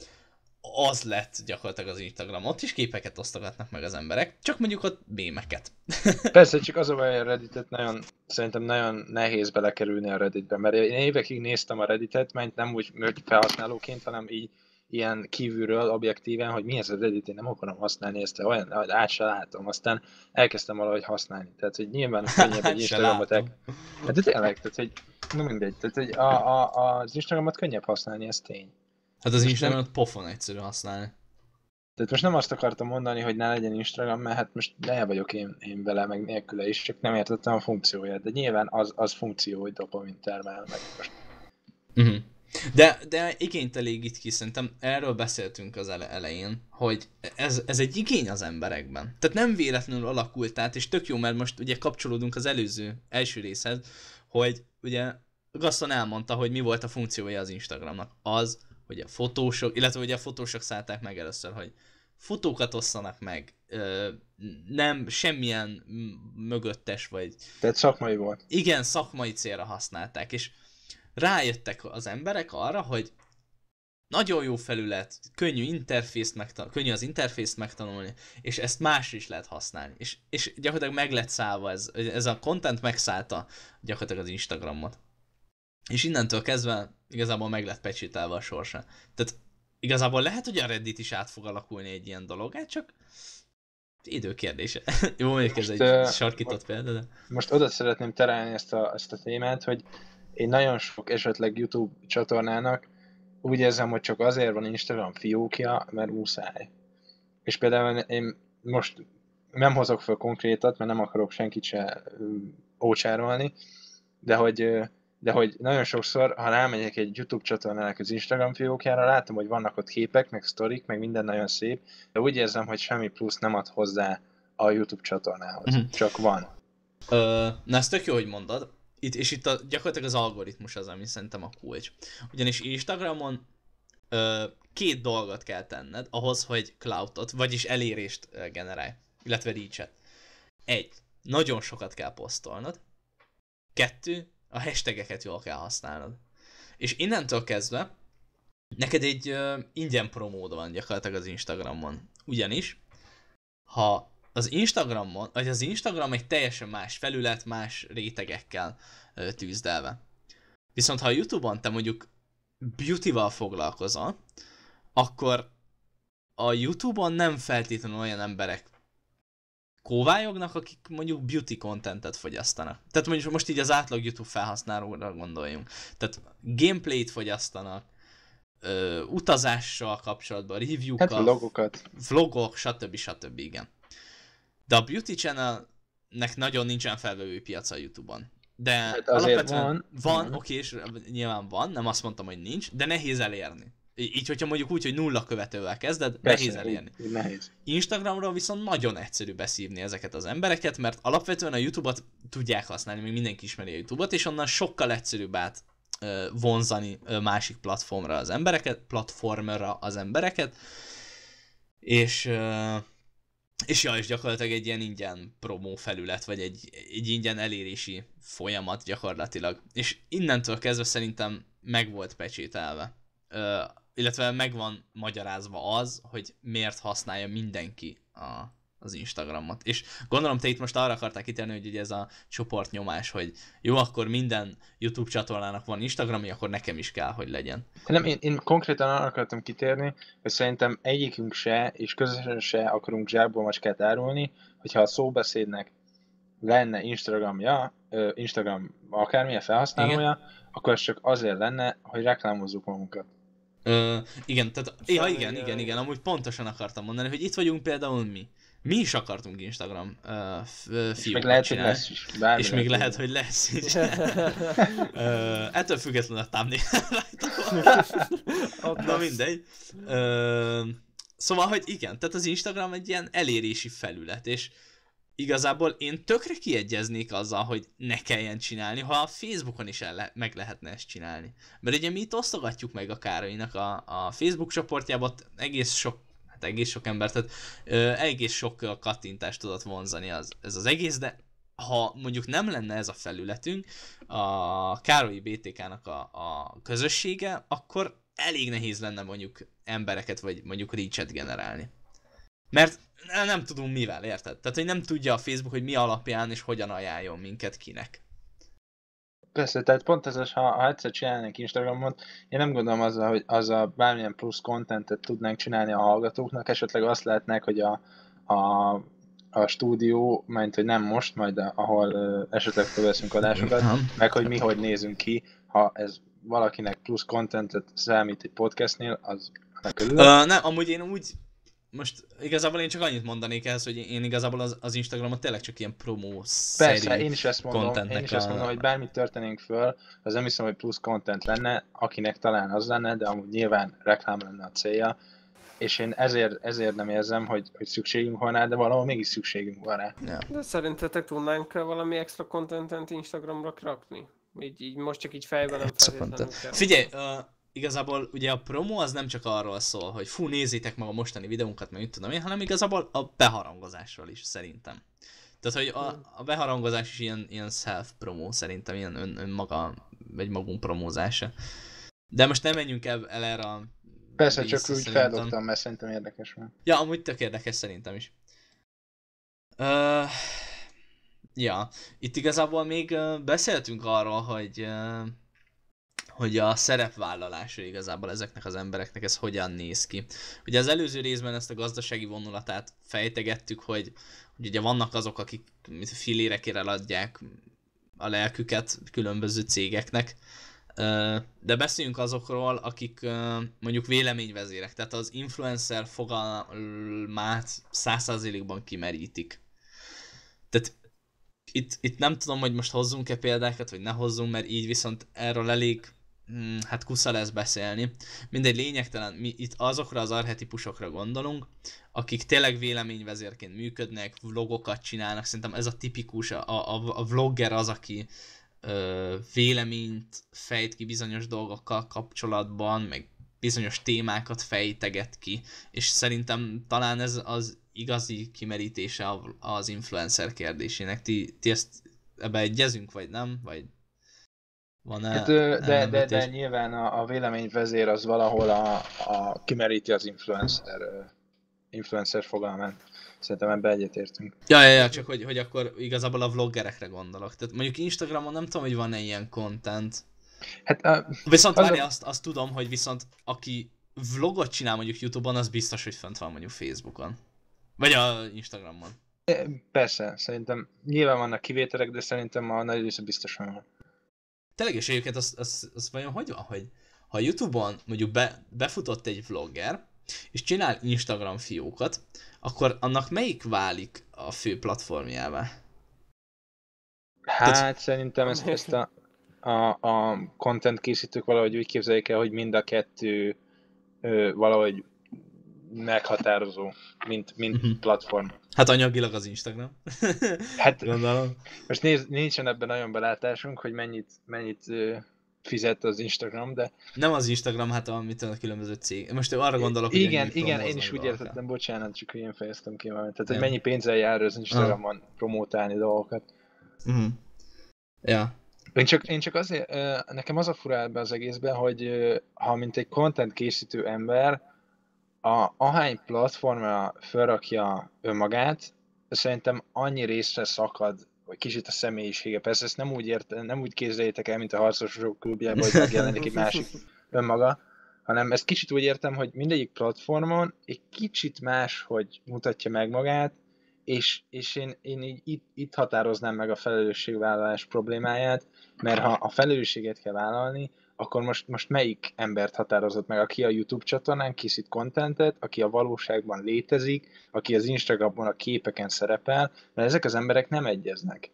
az lett gyakorlatilag az Instagram? Ott is képeket osztogatnak meg az emberek, csak mondjuk ott mémeket. Persze, csak az a baj, a Redditet nagyon, szerintem nagyon nehéz belekerülni a Redditbe, mert én évekig néztem a Redditet, mert nem úgy hogy felhasználóként, hanem így ilyen kívülről, objektíven, hogy mi ez a Reddit, én nem akarom használni ezt, olyan, hogy át se látom, aztán elkezdtem valahogy használni. Tehát, hogy nyilván könnyebb egy Instagramot el... Hát de tényleg, tehát, hogy na mindegy, tehát, hogy a, a, az Instagramot könnyebb használni, ez tény. Hát az Most Instagramot pofon egyszerű használni. Tehát most nem azt akartam mondani, hogy ne legyen Instagram, mert hát most el vagyok én, én vele, meg nélküle is, csak nem értettem a funkcióját. De nyilván az, az funkció, hogy dopamin termel meg. Most Uh-huh. De, de igényt elégít ki, szerintem erről beszéltünk az ele- elején, hogy ez, ez egy igény az emberekben. Tehát nem véletlenül alakult át, és tök jó, mert most ugye kapcsolódunk az előző, első részhez, hogy ugye Gaston elmondta, hogy mi volt a funkciója az Instagramnak. Az, hogy a fotósok, illetve ugye a fotósok szállták meg először, hogy fotókat osszanak meg, ö, nem semmilyen mögöttes vagy... Tehát szakmai volt. Igen, szakmai célra használták, és rájöttek az emberek arra, hogy nagyon jó felület, könnyű, interfészt megtan- könnyű az interfészt megtanulni, és ezt más is lehet használni. És, és gyakorlatilag meg lett szállva, ez, ez a content megszállta gyakorlatilag az Instagramot. És innentől kezdve igazából meg lett pecsételve a sorsa. Tehát igazából lehet, hogy a Reddit is át fog alakulni egy ilyen dolog, hát csak idő kérdése. Jó, mondjuk ez egy uh, sarkított példa, de... Most oda szeretném terelni ezt a, ezt a témát, hogy én nagyon sok esetleg YouTube csatornának úgy érzem, hogy csak azért van Instagram fiókja, mert muszáj. És például én most nem hozok fel konkrétat, mert nem akarok senkit se ócsárolni, de hogy, de hogy nagyon sokszor, ha rámegyek egy YouTube csatornának az Instagram fiókjára, látom, hogy vannak ott képek, meg sztorik, meg minden nagyon szép, de úgy érzem, hogy semmi plusz nem ad hozzá a YouTube csatornához. Uh-huh. Csak van. Ö, na ez tök jó, hogy mondod itt, és itt a, gyakorlatilag az algoritmus az, ami szerintem a kulcs. Ugyanis Instagramon ö, két dolgot kell tenned ahhoz, hogy cloudot, vagyis elérést generálj, illetve reach-et. Egy, nagyon sokat kell posztolnod. Kettő, a hashtageket jól kell használnod. És innentől kezdve neked egy ö, ingyen promód van gyakorlatilag az Instagramon. Ugyanis, ha az Instagramon, vagy az Instagram egy teljesen más felület, más rétegekkel ö, tűzdelve. Viszont ha a Youtube-on te mondjuk beauty-val foglalkozol, akkor a Youtube-on nem feltétlenül olyan emberek kóvályognak, akik mondjuk beauty contentet fogyasztanak. Tehát mondjuk most így az átlag YouTube felhasználóra gondoljunk. Tehát gameplayt fogyasztanak, ö, utazással kapcsolatban, review-kkal, hát vlogokat. vlogok, stb. stb. igen. De a Beauty Channelnek nagyon nincsen felvevő piaca a Youtube-on. De hát alapvetően van, van oké, és nyilván van, nem azt mondtam, hogy nincs, de nehéz elérni. Így, hogyha mondjuk úgy, hogy nulla követővel kezded, Persze, nehéz elérni. Így, nehéz. Instagramról viszont nagyon egyszerű beszívni ezeket az embereket, mert alapvetően a YouTube-ot tudják használni, még mindenki ismeri a YouTube-ot, és onnan sokkal egyszerűbb át vonzani másik platformra az embereket, platformra az embereket, és és ja, és gyakorlatilag egy ilyen ingyen promó felület, vagy egy, egy ingyen elérési folyamat gyakorlatilag. És innentől kezdve szerintem meg volt pecsételve. Illetve meg van magyarázva az, hogy miért használja mindenki a, az Instagramot. És gondolom te itt most arra akarták kitenni, hogy ugye ez a csoportnyomás, hogy jó, akkor minden YouTube csatornának van Instagramja, akkor nekem is kell, hogy legyen. Nem, én, én konkrétan arra akartam kitérni, hogy szerintem egyikünk se, és közösen se akarunk zsákból macskát árulni, hogyha a szóbeszédnek lenne Instagramja, Instagram akármilyen felhasználója, igen. akkor ez csak azért lenne, hogy reklámozzuk magunkat. Ö, igen, tehát, ja, igen, igen, igen, amúgy pontosan akartam mondani, hogy itt vagyunk például mi. Mi is akartunk Instagram uh, fiókat És még lehet, csinálni. hogy lesz is. Bármi és még lehet, hogy lesz is. uh, ettől függetlenül a thumbnail Na mindegy. Uh, szóval, hogy igen, tehát az Instagram egy ilyen elérési felület, és igazából én tökre kiegyeznék azzal, hogy ne kelljen csinálni, ha a Facebookon is le- meg lehetne ezt csinálni. Mert ugye mi itt osztogatjuk meg a Károlynak a, a Facebook csoportjában, egész sok hát egész sok ember, tehát ö, egész sok kattintást tudott vonzani az, ez az egész, de ha mondjuk nem lenne ez a felületünk, a Károlyi BTK-nak a, a közössége, akkor elég nehéz lenne mondjuk embereket, vagy mondjuk reach generálni. Mert nem tudunk mivel, érted? Tehát, hogy nem tudja a Facebook, hogy mi alapján és hogyan ajánljon minket kinek. Persze, tehát pont ez, ha, ha egyszer csinálnánk Instagramot, én nem gondolom azzal, hogy azzal bármilyen plusz kontentet tudnánk csinálni a hallgatóknak, esetleg azt lehetnek, hogy a, a, a stúdió, mert hogy nem most, majd ahol uh, esetleg felveszünk adásokat, meg hogy mi hogy nézünk ki, ha ez valakinek plusz kontentet számít egy podcastnél, az Uh, nem, amúgy én úgy most igazából én csak annyit mondanék ehhez, hogy én igazából az, az Instagramot tényleg csak ilyen promó Persze, én is ezt mondom, én is ezt mondom, hogy bármit történénk föl, az nem hiszem, hogy plusz content lenne, akinek talán az lenne, de amúgy nyilván reklám lenne a célja, és én ezért, ezért nem érzem, hogy, hogy szükségünk van rá, de valahol mégis szükségünk van rá. Ja. De szerintetek tudnánk valami extra contentet Instagramra rakni? Így, így most csak így fejben nem Figyelj, uh, igazából ugye a promo az nem csak arról szól, hogy fú, nézzétek meg a mostani videónkat, meg mit tudom én, hanem igazából a beharangozásról is szerintem. Tehát, hogy a, a beharangozás is ilyen, ilyen self-promo szerintem, ilyen ön, ön maga, vagy magunk promózása. De most nem menjünk el, el erre a Persze, csak úgy szerintem. feldobtam, mert szerintem érdekes van. Ja, amúgy tök érdekes szerintem is. Uh, ja, itt igazából még beszéltünk arról, hogy uh, hogy a szerepvállalása igazából ezeknek az embereknek ez hogyan néz ki. Ugye az előző részben ezt a gazdasági vonulatát fejtegettük, hogy, hogy ugye vannak azok, akik filérekére adják a lelküket különböző cégeknek, de beszéljünk azokról, akik mondjuk véleményvezérek, tehát az influencer fogalmát százszázalékban kimerítik. Tehát itt, itt nem tudom, hogy most hozzunk-e példákat, vagy ne hozzunk, mert így viszont erről elég hmm, hát kusza lesz beszélni. Mindegy lényegtelen, mi itt azokra az arhetipusokra gondolunk, akik tényleg véleményvezérként működnek, vlogokat csinálnak, szerintem ez a tipikus, a, a, a vlogger az, aki ö, véleményt fejt ki bizonyos dolgokkal kapcsolatban, meg bizonyos témákat fejteget ki, és szerintem talán ez az igazi kimerítése az influencer kérdésének. Ti, ti ezt ebbe egyezünk, vagy nem? Vagy van -e hát, de, de, de, de nyilván a, a véleményvezér az valahol a, a kimeríti az influencer, influencer fogalmát. Szerintem ebbe egyetértünk. Ja, ja, ja, csak hogy, hogy akkor igazából a vloggerekre gondolok. Tehát mondjuk Instagramon nem tudom, hogy van-e ilyen content. Hát, a, viszont várj, a... azt, azt tudom, hogy viszont aki vlogot csinál mondjuk Youtube-on, az biztos, hogy fönt van mondjuk Facebookon. Vagy a Instagramon. Persze, szerintem nyilván vannak kivételek, de szerintem a nagy része biztosan van. Tényleg, és egyébként az, az, az vajon hogy van, hogy ha Youtube-on mondjuk be, befutott egy vlogger, és csinál Instagram fiókat, akkor annak melyik válik a fő platformjává? Hát Tehát... szerintem ezt, ezt a, a, a content készítők valahogy úgy képzeljék el, hogy mind a kettő ö, valahogy meghatározó, mint, mint uh-huh. platform. Hát anyagilag az Instagram. hát Gondolom. most néz, nincsen ebben nagyon belátásunk, hogy mennyit, mennyit fizet az Instagram, de... Nem az Instagram, hát amit a különböző cég. Most arra gondolok, hogy Igen, igen, én is úgy értettem, bocsánat, csak hogy én fejeztem ki valamit. Tehát, hogy mennyi pénzzel jár az Instagramon ah. promótálni dolgokat. Uh-huh. Ja. Én csak, én csak azért, nekem az a ebben az egészben, hogy ha mint egy content készítő ember, a, ahány platformra felrakja önmagát, szerintem annyi részre szakad vagy kicsit a személyisége. Persze ezt nem úgy, ért, nem úgy képzeljétek el, mint a harcosok klubjában, hogy megjelenik egy másik önmaga, hanem ezt kicsit úgy értem, hogy mindegyik platformon egy kicsit más, hogy mutatja meg magát, és, és én, én így itt, itt határoznám meg a felelősségvállalás problémáját, mert ha a felelősséget kell vállalni, akkor most, most melyik embert határozott meg, aki a YouTube csatornán készít kontentet, aki a valóságban létezik, aki az Instagramon a képeken szerepel, mert ezek az emberek nem egyeznek.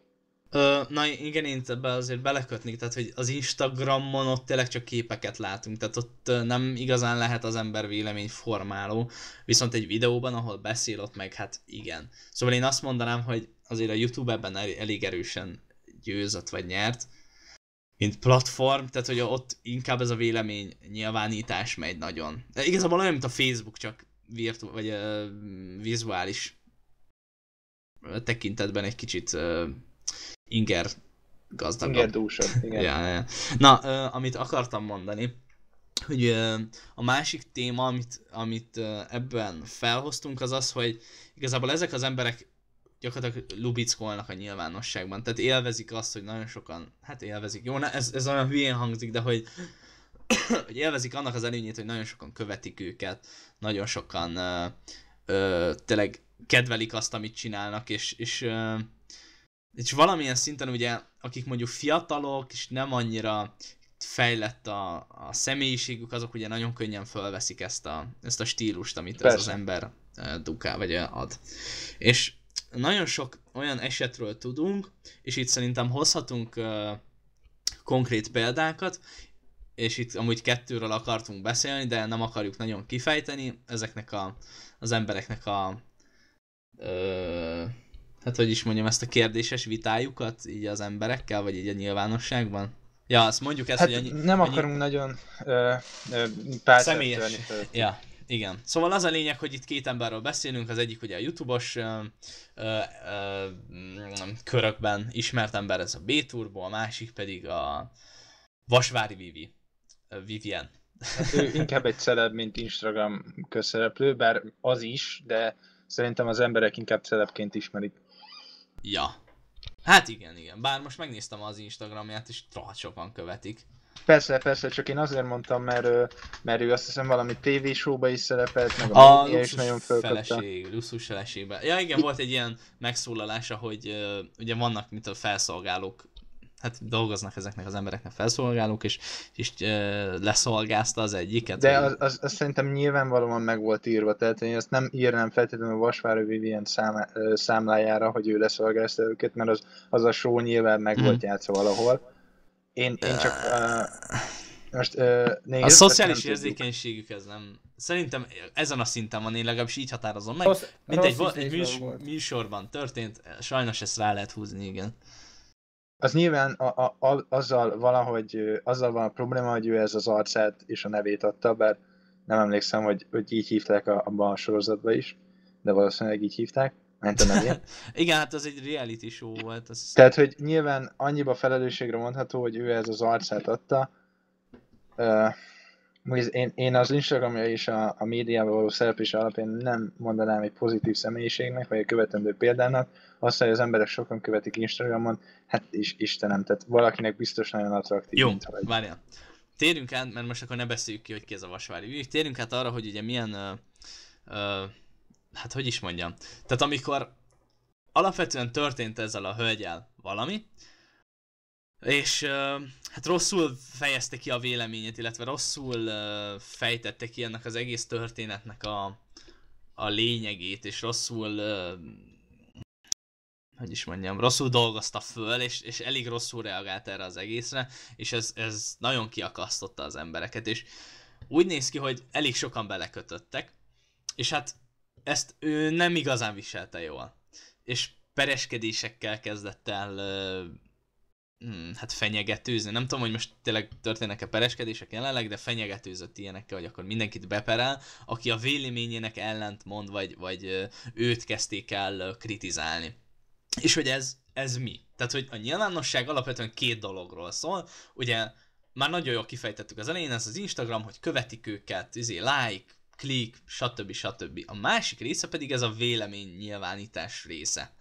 Ö, na igen, én ebbe azért belekötnék, tehát hogy az Instagramon ott tényleg csak képeket látunk, tehát ott nem igazán lehet az ember vélemény formáló, viszont egy videóban, ahol beszél, ott meg hát igen. Szóval én azt mondanám, hogy azért a YouTube ebben elég erősen győzött vagy nyert, mint platform, tehát hogy ott inkább ez a vélemény nyilvánítás megy nagyon. De igazából olyan, mint a Facebook, csak virtu- vagy uh, vizuális tekintetben egy uh, inger gazdagabb. Inger dúsabb, igen. ja, ja. Na, uh, amit akartam mondani, hogy uh, a másik téma, amit, amit uh, ebben felhoztunk, az az, hogy igazából ezek az emberek gyakorlatilag lubickolnak a nyilvánosságban. Tehát élvezik azt, hogy nagyon sokan, hát élvezik, jó, ez, ez olyan hülyén hangzik, de hogy, hogy élvezik annak az előnyét, hogy nagyon sokan követik őket, nagyon sokan ö, ö, tényleg kedvelik azt, amit csinálnak, és, és, ö, és valamilyen szinten ugye, akik mondjuk fiatalok, és nem annyira fejlett a, a személyiségük, azok ugye nagyon könnyen fölveszik ezt a, ezt a stílust, amit Persze. ez az ember dukál, vagy ad. És nagyon sok olyan esetről tudunk, és itt szerintem hozhatunk uh, konkrét példákat, és itt amúgy kettőről akartunk beszélni, de nem akarjuk nagyon kifejteni ezeknek a, az embereknek a ö, hát hogy is mondjam, ezt a kérdéses vitájukat így az emberekkel, vagy így a nyilvánosságban? Ja, azt mondjuk ezt, Hát hogy annyi, nem annyi akarunk nagyon ö, ö, személyes. Ja, igen. Szóval az a lényeg, hogy itt két emberről beszélünk, az egyik ugye a YouTube-os ö, ö, ö, mm, körökben ismert ember, ez a B-Turbo, a másik pedig a Vasvári Vivi, Vivien. Hát ő inkább egy celeb, mint Instagram közszereplő, bár az is, de szerintem az emberek inkább celebként ismerik. Ja. Hát igen, igen. Bár most megnéztem az Instagramját, és rohadt sokan követik. Persze, persze, csak én azért mondtam, mert, mert ő azt hiszem valami tévésóba is szerepelt, meg a, A is nagyon fölkapta. feleség, luxus feleségben. Ja igen, volt egy ilyen megszólalása, hogy ugye vannak mint a felszolgálók, hát dolgoznak ezeknek az embereknek felszolgálók, és, és uh, leszolgázta az egyiket. De az, az, az, szerintem nyilvánvalóan meg volt írva, tehát én ezt nem írnám feltétlenül a Vasvári Vivien számá, ö, számlájára, hogy ő leszolgázta őket, mert az, az a show nyilván meg Mhm. volt játszva valahol. Én, én csak uh, most uh, nézd, A szociális érzékenységük ez nem... Szerintem ezen a szinten van, én legalábbis így határozom meg. Rossz, Mindegy, rossz egy műs, volt. műsorban történt, sajnos ezt rá lehet húzni, igen. Az nyilván a, a, a, azzal valahogy, azzal van a probléma, hogy ő ez az arcát és a nevét adta, bár nem emlékszem, hogy, hogy így hívták a, abban a sorozatban is, de valószínűleg így hívták, ment a nevét. igen, hát az egy reality show volt. Az... Tehát, hogy nyilván annyiba felelősségre mondható, hogy ő ez az arcát adta. Uh, én, én az Instagramja és a, a médiában való szereplés alapján nem mondanám egy pozitív személyiségnek, vagy egy követendő példának. Azt, hogy az emberek sokan követik Instagramon, hát is Istenem, tehát valakinek biztos nagyon attraktív, Jó, várjál. Térjünk át, mert most akkor ne beszéljük ki, hogy ki ez a Vasvári Vivi. Térjünk át arra, hogy ugye milyen, ö, ö, hát hogy is mondjam. Tehát amikor alapvetően történt ezzel a hölgyel valami, és hát rosszul fejezte ki a véleményét, illetve rosszul ö, fejtette ki ennek az egész történetnek a, a lényegét, és rosszul hogy is mondjam, rosszul dolgozta föl, és, és elég rosszul reagált erre az egészre, és ez, ez nagyon kiakasztotta az embereket, és úgy néz ki, hogy elég sokan belekötöttek, és hát ezt ő nem igazán viselte jól. És pereskedésekkel kezdett el hmm, hát fenyegetőzni. Nem tudom, hogy most tényleg történnek-e pereskedések jelenleg, de fenyegetőzött ilyenekkel, hogy akkor mindenkit beperel, aki a véleményének ellent mond, vagy, vagy őt kezdték el kritizálni. És hogy ez, ez mi? Tehát, hogy a nyilvánosság alapvetően két dologról szól. Ugye már nagyon jól kifejtettük az elején, ez az Instagram, hogy követik őket, izé, like, klik, stb. stb. A másik része pedig ez a vélemény nyilvánítás része.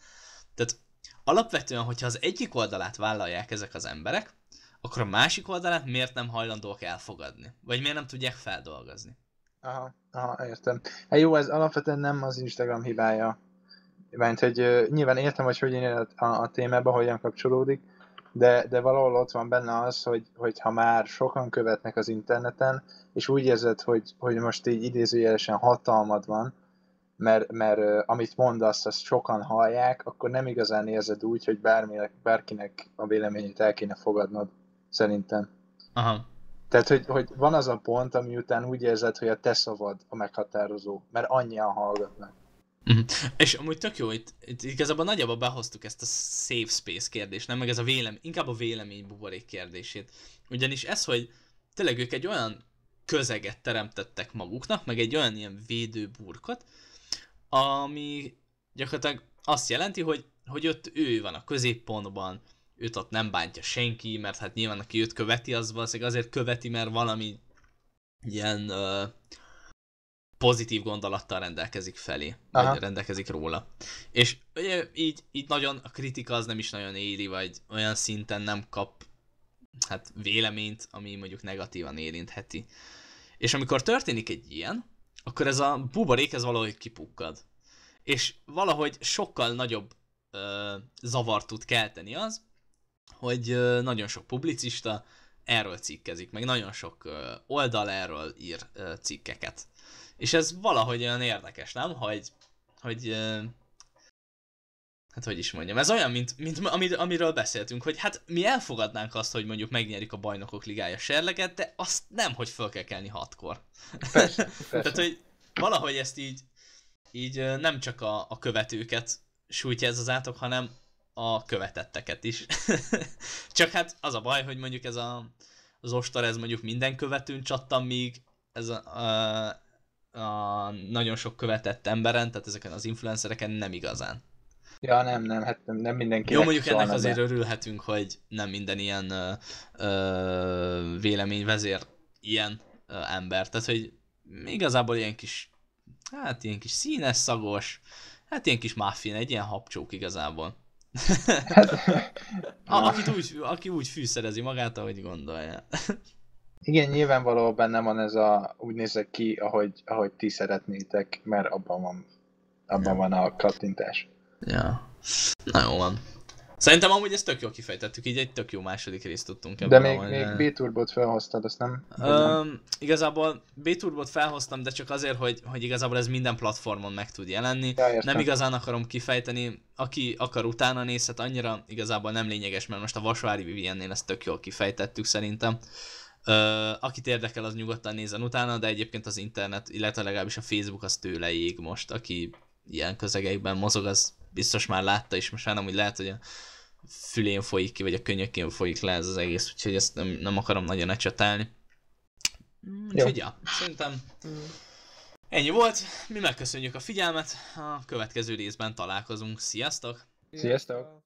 Tehát alapvetően, hogyha az egyik oldalát vállalják ezek az emberek, akkor a másik oldalát miért nem hajlandóak elfogadni? Vagy miért nem tudják feldolgozni? Aha, aha, értem. Hát jó, ez alapvetően nem az Instagram hibája. Mert hogy uh, nyilván értem, hogy hogy a, a, a témába, hogyan kapcsolódik, de, de valahol ott van benne az, hogy, hogy ha már sokan követnek az interneten, és úgy érzed, hogy, hogy most így idézőjelesen hatalmad van, mert, mert amit mondasz, azt sokan hallják, akkor nem igazán érzed úgy, hogy bárminek, bárkinek a véleményét el kéne fogadnod, szerintem. Aha. Tehát, hogy, hogy van az a pont, ami után úgy érzed, hogy a te szavad a meghatározó, mert annyian hallgatnak. Mhm. És amúgy tök jó, itt, itt igazából nagyjából behoztuk ezt a safe space kérdést, nem meg ez a vélem, inkább a vélemény buborék kérdését. Ugyanis ez, hogy tényleg ők egy olyan közeget teremtettek maguknak, meg egy olyan ilyen védőburkot, ami gyakorlatilag azt jelenti, hogy, hogy ott ő van a középpontban, őt ott nem bántja senki, mert hát nyilván aki őt követi, az valószínűleg azért követi, mert valami ilyen uh, pozitív gondolattal rendelkezik felé, Aha. vagy rendelkezik róla. És ugye, így, így nagyon a kritika az nem is nagyon éri, vagy olyan szinten nem kap hát véleményt, ami mondjuk negatívan érintheti. És amikor történik egy ilyen, akkor ez a buborék ez valahogy kipukkad. És valahogy sokkal nagyobb ö, zavart tud kelteni az, hogy ö, nagyon sok publicista erről cikkezik, meg nagyon sok ö, oldal erről ír ö, cikkeket. És ez valahogy olyan érdekes, nem? Hogy, hogy hát hogy is mondjam, ez olyan, mint, mint amit, amiről beszéltünk, hogy hát mi elfogadnánk azt, hogy mondjuk megnyerjük a bajnokok ligája serleget, de azt nem, hogy föl kell kelni hatkor. Persze, persze. Tehát, hogy valahogy ezt így, így nem csak a, a követőket sújtja ez az átok, hanem a követetteket is. Csak hát az a baj, hogy mondjuk ez a, az ostor, ez mondjuk minden követőn csattam, míg ez a, a, a nagyon sok követett emberen, tehát ezeken az influencereken nem igazán. Ja, nem, nem, hát nem, nem mindenki. Jó, mondjuk ennek azért be. örülhetünk, hogy nem minden ilyen ö, ö, véleményvezér ilyen ö, ember. Tehát, hogy igazából ilyen kis, hát ilyen kis színes, szagos, hát ilyen kis muffin, egy ilyen hapcsók igazából. a, akit úgy, aki úgy fűszerezi magát, ahogy gondolja. Igen, nyilvánvalóan benne van ez a, úgy nézek ki, ahogy, ahogy ti szeretnétek, mert abban van, abban ja. van a kattintás. Ja. Na jó van. Szerintem amúgy ezt tök jól kifejtettük, így egy tök jó második részt tudtunk ebben. De még, még B-turbot felhoztad, azt nem? Um, igazából B-turbot felhoztam, de csak azért, hogy, hogy igazából ez minden platformon meg tud jelenni. Ja, nem igazán akarom kifejteni, aki akar utána nézhet, annyira igazából nem lényeges, mert most a Vasvári Viviennél ezt tök jól kifejtettük szerintem. Uh, akit érdekel, az nyugodtan nézzen utána, de egyébként az internet, illetve legalábbis a Facebook az tőle ég most, aki ilyen közegekben mozog, az biztos már látta is, most már nem úgy lehet, hogy a fülén folyik ki, vagy a könyökén folyik le ez az egész, úgyhogy ezt nem, nem akarom nagyon ecsetelni. Úgyhogy ja, szerintem ennyi volt. Mi megköszönjük a figyelmet, a következő részben találkozunk. Sziasztok! Sziasztok!